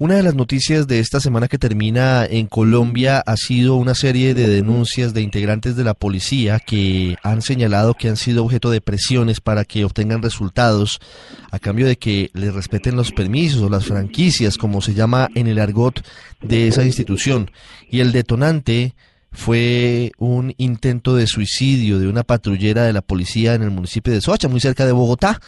Una de las noticias de esta semana que termina en Colombia ha sido una serie de denuncias de integrantes de la policía que han señalado que han sido objeto de presiones para que obtengan resultados a cambio de que les respeten los permisos o las franquicias, como se llama en el argot de esa institución. Y el detonante fue un intento de suicidio de una patrullera de la policía en el municipio de Soacha, muy cerca de Bogotá.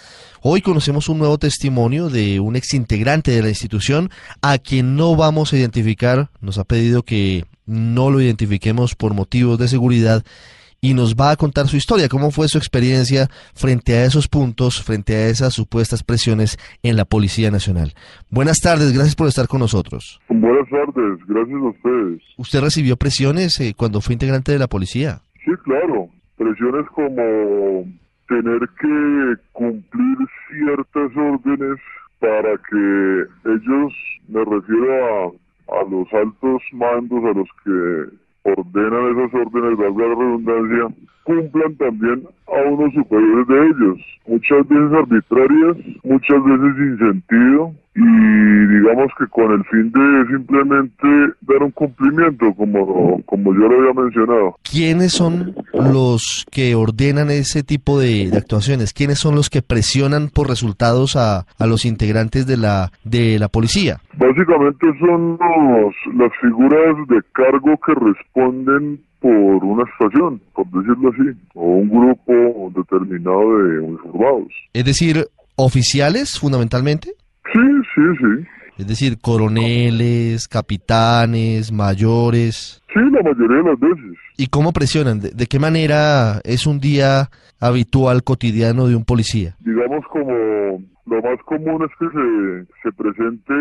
Hoy conocemos un nuevo testimonio de un exintegrante de la institución a quien no vamos a identificar. Nos ha pedido que no lo identifiquemos por motivos de seguridad y nos va a contar su historia, cómo fue su experiencia frente a esos puntos, frente a esas supuestas presiones en la Policía Nacional. Buenas tardes, gracias por estar con nosotros. Buenas tardes, gracias a ustedes. ¿Usted recibió presiones eh, cuando fue integrante de la policía? Sí, claro, presiones como tener que cumplir ciertas órdenes para que ellos, me refiero a, a los altos mandos, a los que ordenan esas órdenes, valga la redundancia, cumplan también a unos superiores de ellos, muchas veces arbitrarias, muchas veces sin sentido y digamos que con el fin de simplemente dar un cumplimiento, como, como yo lo había mencionado. ¿Quiénes son los que ordenan ese tipo de, de actuaciones? ¿Quiénes son los que presionan por resultados a, a los integrantes de la, de la policía? Básicamente son los, las figuras de cargo que responden por una estación, por decirlo así, o un grupo determinado de uniformados. Es decir, oficiales fundamentalmente. Sí, sí, sí. Es decir, coroneles, capitanes, mayores. Sí, la mayoría de las veces. ¿Y cómo presionan? ¿De, de qué manera es un día habitual, cotidiano de un policía? Digamos como lo más común es que se, se presente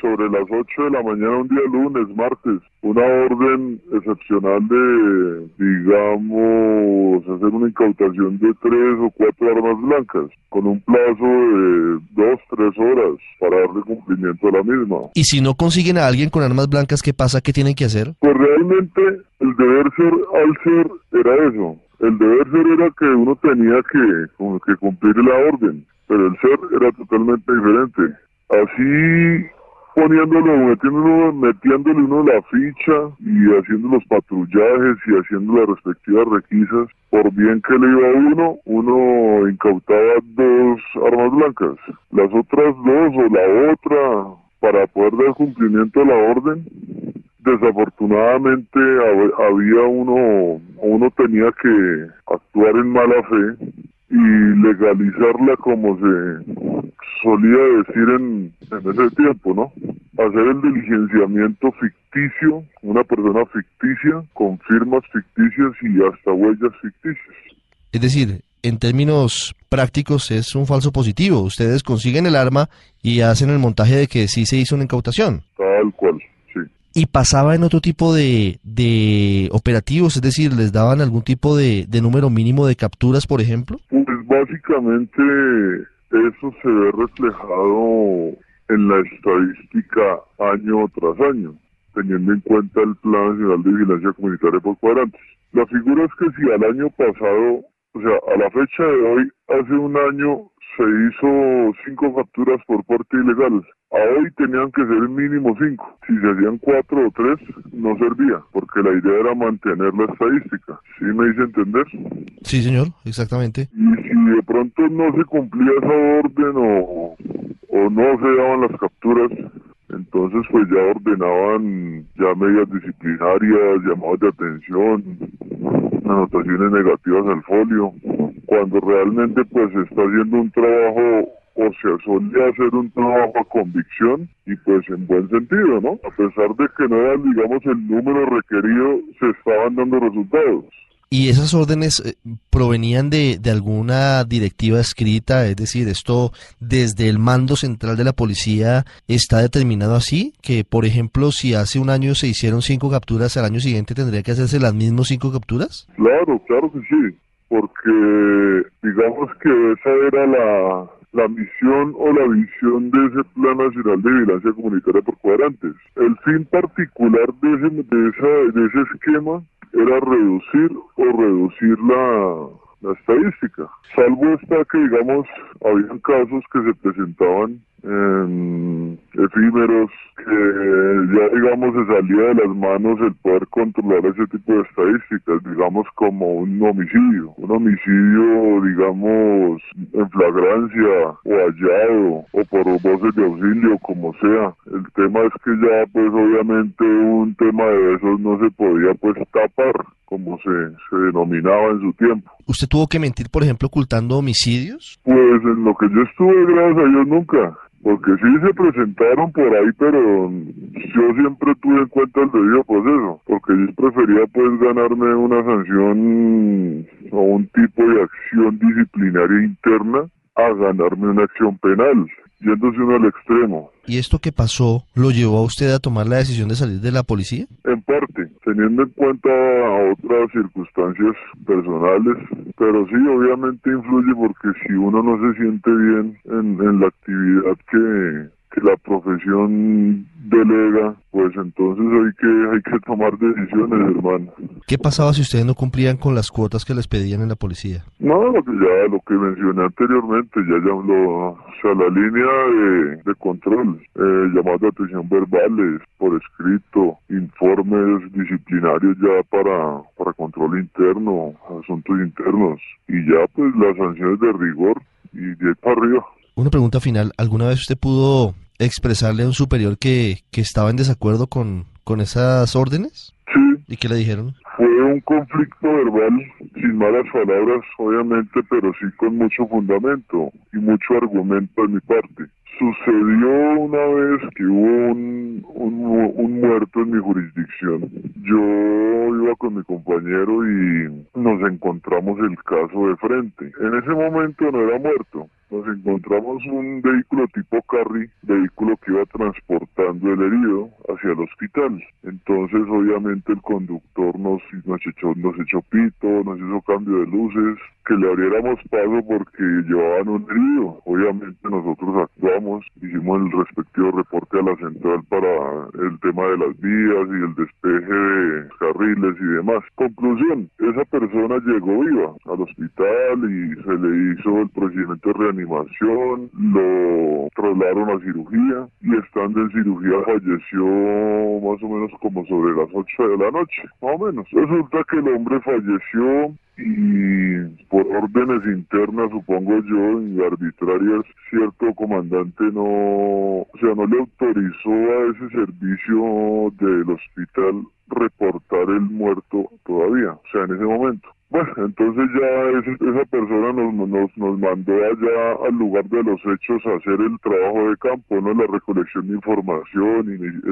sobre las 8 de la mañana un día lunes, martes, una orden excepcional de, digamos, hacer una incautación de tres o cuatro armas blancas, con un plazo de dos, tres horas para darle cumplimiento a la misma. Y si no consiguen a alguien con armas blancas, ¿qué pasa? ¿Qué tienen que hacer? Pues realmente el deber ser al ser era eso. El deber ser era que uno tenía que cumplir la orden pero el ser era totalmente diferente. Así poniéndolo, metiéndolo, metiéndole uno la ficha y haciendo los patrullajes y haciendo las respectivas requisas, por bien que le iba a uno, uno incautaba dos armas blancas. Las otras dos o la otra, para poder dar cumplimiento a la orden, desafortunadamente había uno, uno tenía que actuar en mala fe y legalizarla como se solía decir en, en, ese tiempo, ¿no? Hacer el diligenciamiento ficticio, una persona ficticia, con firmas ficticias y hasta huellas ficticias. Es decir, en términos prácticos es un falso positivo. Ustedes consiguen el arma y hacen el montaje de que sí se hizo una incautación. Tal cual. ¿Y pasaba en otro tipo de, de operativos? Es decir, ¿les daban algún tipo de, de número mínimo de capturas, por ejemplo? Pues básicamente eso se ve reflejado en la estadística año tras año, teniendo en cuenta el Plan Nacional de Vigilancia Comunitaria por cuadrantes. La figura es que si al año pasado, o sea, a la fecha de hoy, hace un año se hizo cinco capturas por porte ilegal. A hoy tenían que ser mínimo cinco. Si se hacían cuatro o tres, no servía, porque la idea era mantener la estadística. ¿Sí me hice entender? Sí, señor, exactamente. Y si de pronto no se cumplía esa orden o, o no se daban las capturas, pues ya ordenaban ya medidas disciplinarias, llamados de atención, anotaciones negativas al folio, cuando realmente pues está haciendo un trabajo o se solía hacer un trabajo a convicción y pues en buen sentido, ¿no? A pesar de que no era, digamos, el número requerido, se estaban dando resultados. ¿Y esas órdenes eh, provenían de, de alguna directiva escrita? Es decir, esto desde el mando central de la policía está determinado así, que por ejemplo, si hace un año se hicieron cinco capturas, al año siguiente tendría que hacerse las mismas cinco capturas? Claro, claro que sí, porque digamos que esa era la, la misión o la visión de ese Plan Nacional de Vigilancia Comunitaria por Cuadrantes. El fin particular de ese, de esa, de ese esquema era reducir o reducir la, la estadística. Salvo está que, digamos, habían casos que se presentaban en efímeros que ya digamos se salía de las manos el poder controlar ese tipo de estadísticas, digamos como un homicidio, un homicidio digamos en flagrancia o hallado o por voces de auxilio como sea. El tema es que ya pues obviamente un tema de esos no se podía pues tapar como se, se denominaba en su tiempo. ¿Usted tuvo que mentir, por ejemplo, ocultando homicidios? Pues en lo que yo estuve, gracias a Dios, nunca. Porque sí se presentaron por ahí, pero yo siempre tuve en cuenta el debido proceso, porque yo prefería pues ganarme una sanción o un tipo de acción disciplinaria interna a ganarme una acción penal, yéndose uno al extremo. ¿Y esto que pasó lo llevó a usted a tomar la decisión de salir de la policía? En parte, teniendo en cuenta otras circunstancias personales, pero sí, obviamente influye porque si uno no se siente bien en, en la actividad que, que la profesión delega, pues entonces hay que hay que tomar decisiones, hermano. ¿Qué pasaba si ustedes no cumplían con las cuotas que les pedían en la policía? No, lo que ya lo que mencioné anteriormente, ya ya lo, o sea, la línea de, de control, eh, llamadas de atención verbales, por escrito, informes disciplinarios ya para para control interno, asuntos internos y ya pues las sanciones de rigor y de ahí para arriba. Una pregunta final, ¿alguna vez usted pudo expresarle a un superior que, que estaba en desacuerdo con, con esas órdenes? Sí, ¿Y qué le dijeron? fue un conflicto verbal sin malas palabras, obviamente, pero sí con mucho fundamento y mucho argumento de mi parte. Sucedió una vez que hubo un, un, un muerto en mi jurisdicción. Yo iba con mi compañero y nos encontramos el caso de frente. En ese momento no era muerto. Nos encontramos un vehículo tipo carry, vehículo que iba transportando el herido hacia el hospital. Entonces, obviamente, el conductor nos, nos, echó, nos echó pito, nos hizo cambio de luces, que le abriéramos paso porque llevaban un herido. Obviamente, nosotros actuamos, hicimos el respectivo reporte a la central para el tema de las vías y el despeje de carriles y demás. Conclusión, esa persona llegó viva al hospital y se le hizo el procedimiento de reanimación, lo trasladaron a cirugía y estando en cirugía falleció más o menos como sobre las 8 de la noche, más o menos. Resulta que el hombre falleció y por órdenes internas, supongo yo, y arbitrarias, cierto comandante no, o sea, no le autorizó a ese servicio del hospital reportar el muerto todavía, o sea, en ese momento. Bueno, entonces ya esa persona nos, nos, nos mandó allá al lugar de los hechos a hacer el trabajo de campo, ¿no? La recolección de información y el,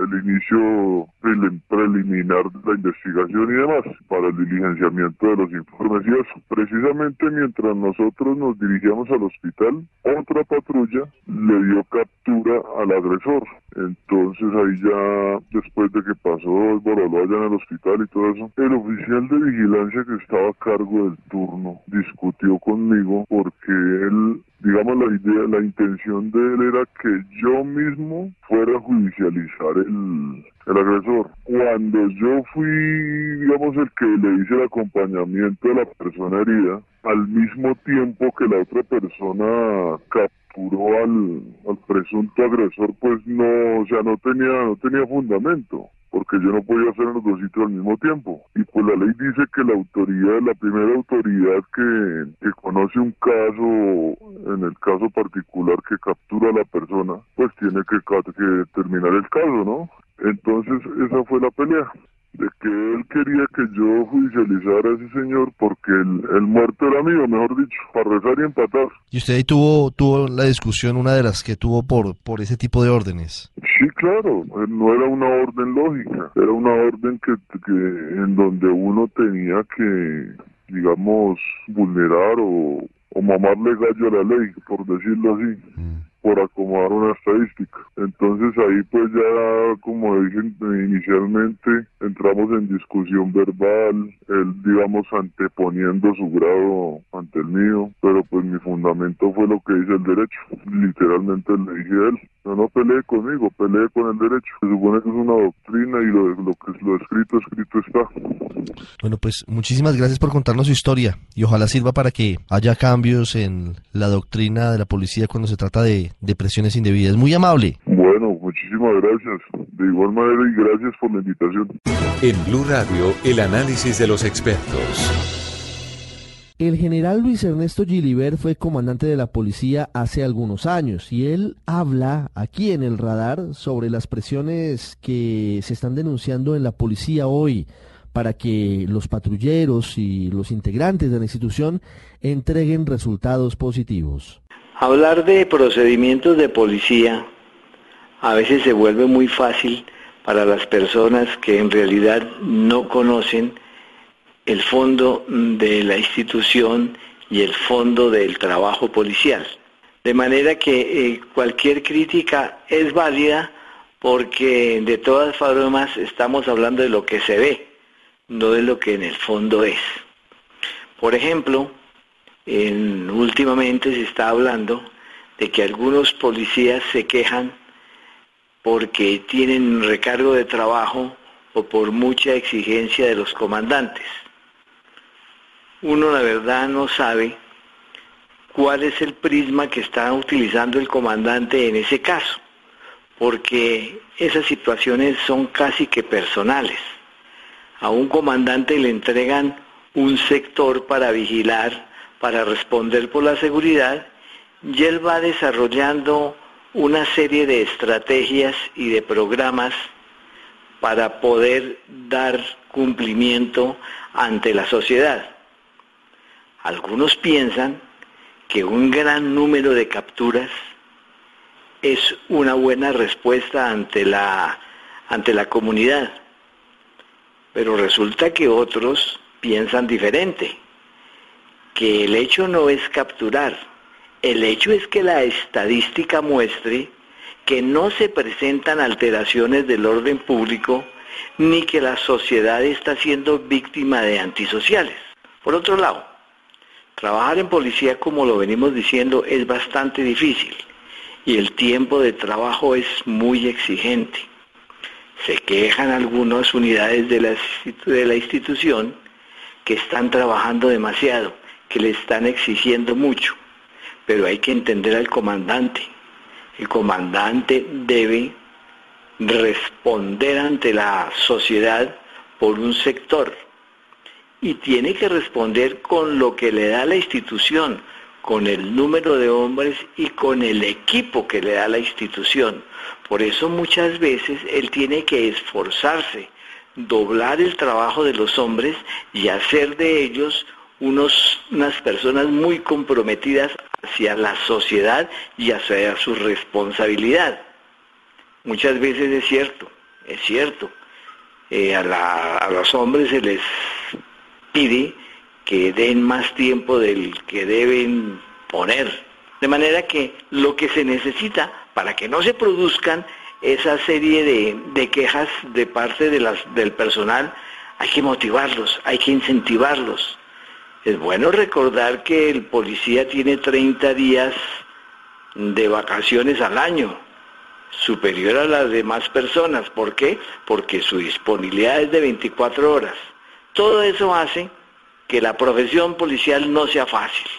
el inicio prelim- preliminar de la investigación y demás para el diligenciamiento de los informes y eso. Precisamente mientras nosotros nos dirigíamos al hospital, otra patrulla le dio captura al agresor. Entonces ahí ya, después de que pasó el boroló allá en el hospital y todo eso, el oficial de vigilancia que estaba a cargo del turno discutió conmigo porque él, digamos, la idea, la intención de él era que yo mismo fuera a judicializar el, el agresor. Cuando yo fui, digamos, el que le hice el acompañamiento de la persona herida, al mismo tiempo que la otra persona capturó al, al presunto agresor, pues no, o sea, no tenía, no tenía fundamento porque yo no podía hacer en los dos sitios al mismo tiempo. Y pues la ley dice que la autoridad, la primera autoridad que, que conoce un caso, en el caso particular que captura a la persona, pues tiene que, que terminar el caso, ¿no? Entonces esa fue la pelea de que él quería que yo judicializara a ese señor porque el, el muerto era mío, mejor dicho, para rezar y empatar. Y usted ahí tuvo, tuvo la discusión, una de las que tuvo por, por ese tipo de órdenes. Sí, claro, no era una orden lógica, era una orden que, que en donde uno tenía que, digamos, vulnerar o, o mamarle gallo a la ley, por decirlo así. Mm por acomodar una estadística. Entonces ahí pues ya, como dije inicialmente, entramos en discusión verbal, él digamos anteponiendo su grado ante el mío, pero pues mi fundamento fue lo que dice el derecho. Literalmente le dije a él, no, no pelee conmigo, pelee con el derecho. Se supone que es una doctrina y lo, lo que es lo escrito, escrito está. Bueno, pues muchísimas gracias por contarnos su historia y ojalá sirva para que haya cambios en la doctrina de la policía cuando se trata de depresiones indebidas. Muy amable. Bueno, muchísimas gracias. De igual manera y gracias por la invitación. En Blue Radio, el análisis de los expertos. El general Luis Ernesto Gilibert fue comandante de la policía hace algunos años y él habla aquí en el radar sobre las presiones que se están denunciando en la policía hoy para que los patrulleros y los integrantes de la institución entreguen resultados positivos. Hablar de procedimientos de policía a veces se vuelve muy fácil para las personas que en realidad no conocen el fondo de la institución y el fondo del trabajo policial. De manera que eh, cualquier crítica es válida porque de todas formas estamos hablando de lo que se ve, no de lo que en el fondo es. Por ejemplo, en, últimamente se está hablando de que algunos policías se quejan porque tienen recargo de trabajo o por mucha exigencia de los comandantes. Uno la verdad no sabe cuál es el prisma que está utilizando el comandante en ese caso, porque esas situaciones son casi que personales. A un comandante le entregan un sector para vigilar para responder por la seguridad y él va desarrollando una serie de estrategias y de programas para poder dar cumplimiento ante la sociedad. Algunos piensan que un gran número de capturas es una buena respuesta ante la, ante la comunidad, pero resulta que otros piensan diferente que el hecho no es capturar, el hecho es que la estadística muestre que no se presentan alteraciones del orden público ni que la sociedad está siendo víctima de antisociales. Por otro lado, trabajar en policía, como lo venimos diciendo, es bastante difícil y el tiempo de trabajo es muy exigente. Se quejan algunas unidades de la, de la institución que están trabajando demasiado que le están exigiendo mucho, pero hay que entender al comandante. El comandante debe responder ante la sociedad por un sector y tiene que responder con lo que le da la institución, con el número de hombres y con el equipo que le da la institución. Por eso muchas veces él tiene que esforzarse, doblar el trabajo de los hombres y hacer de ellos unos, unas personas muy comprometidas hacia la sociedad y hacia su responsabilidad. Muchas veces es cierto, es cierto, eh, a, a los hombres se les pide que den más tiempo del que deben poner. De manera que lo que se necesita para que no se produzcan esa serie de, de quejas de parte de las, del personal, hay que motivarlos, hay que incentivarlos. Es bueno recordar que el policía tiene 30 días de vacaciones al año, superior a las demás personas. ¿Por qué? Porque su disponibilidad es de 24 horas. Todo eso hace que la profesión policial no sea fácil.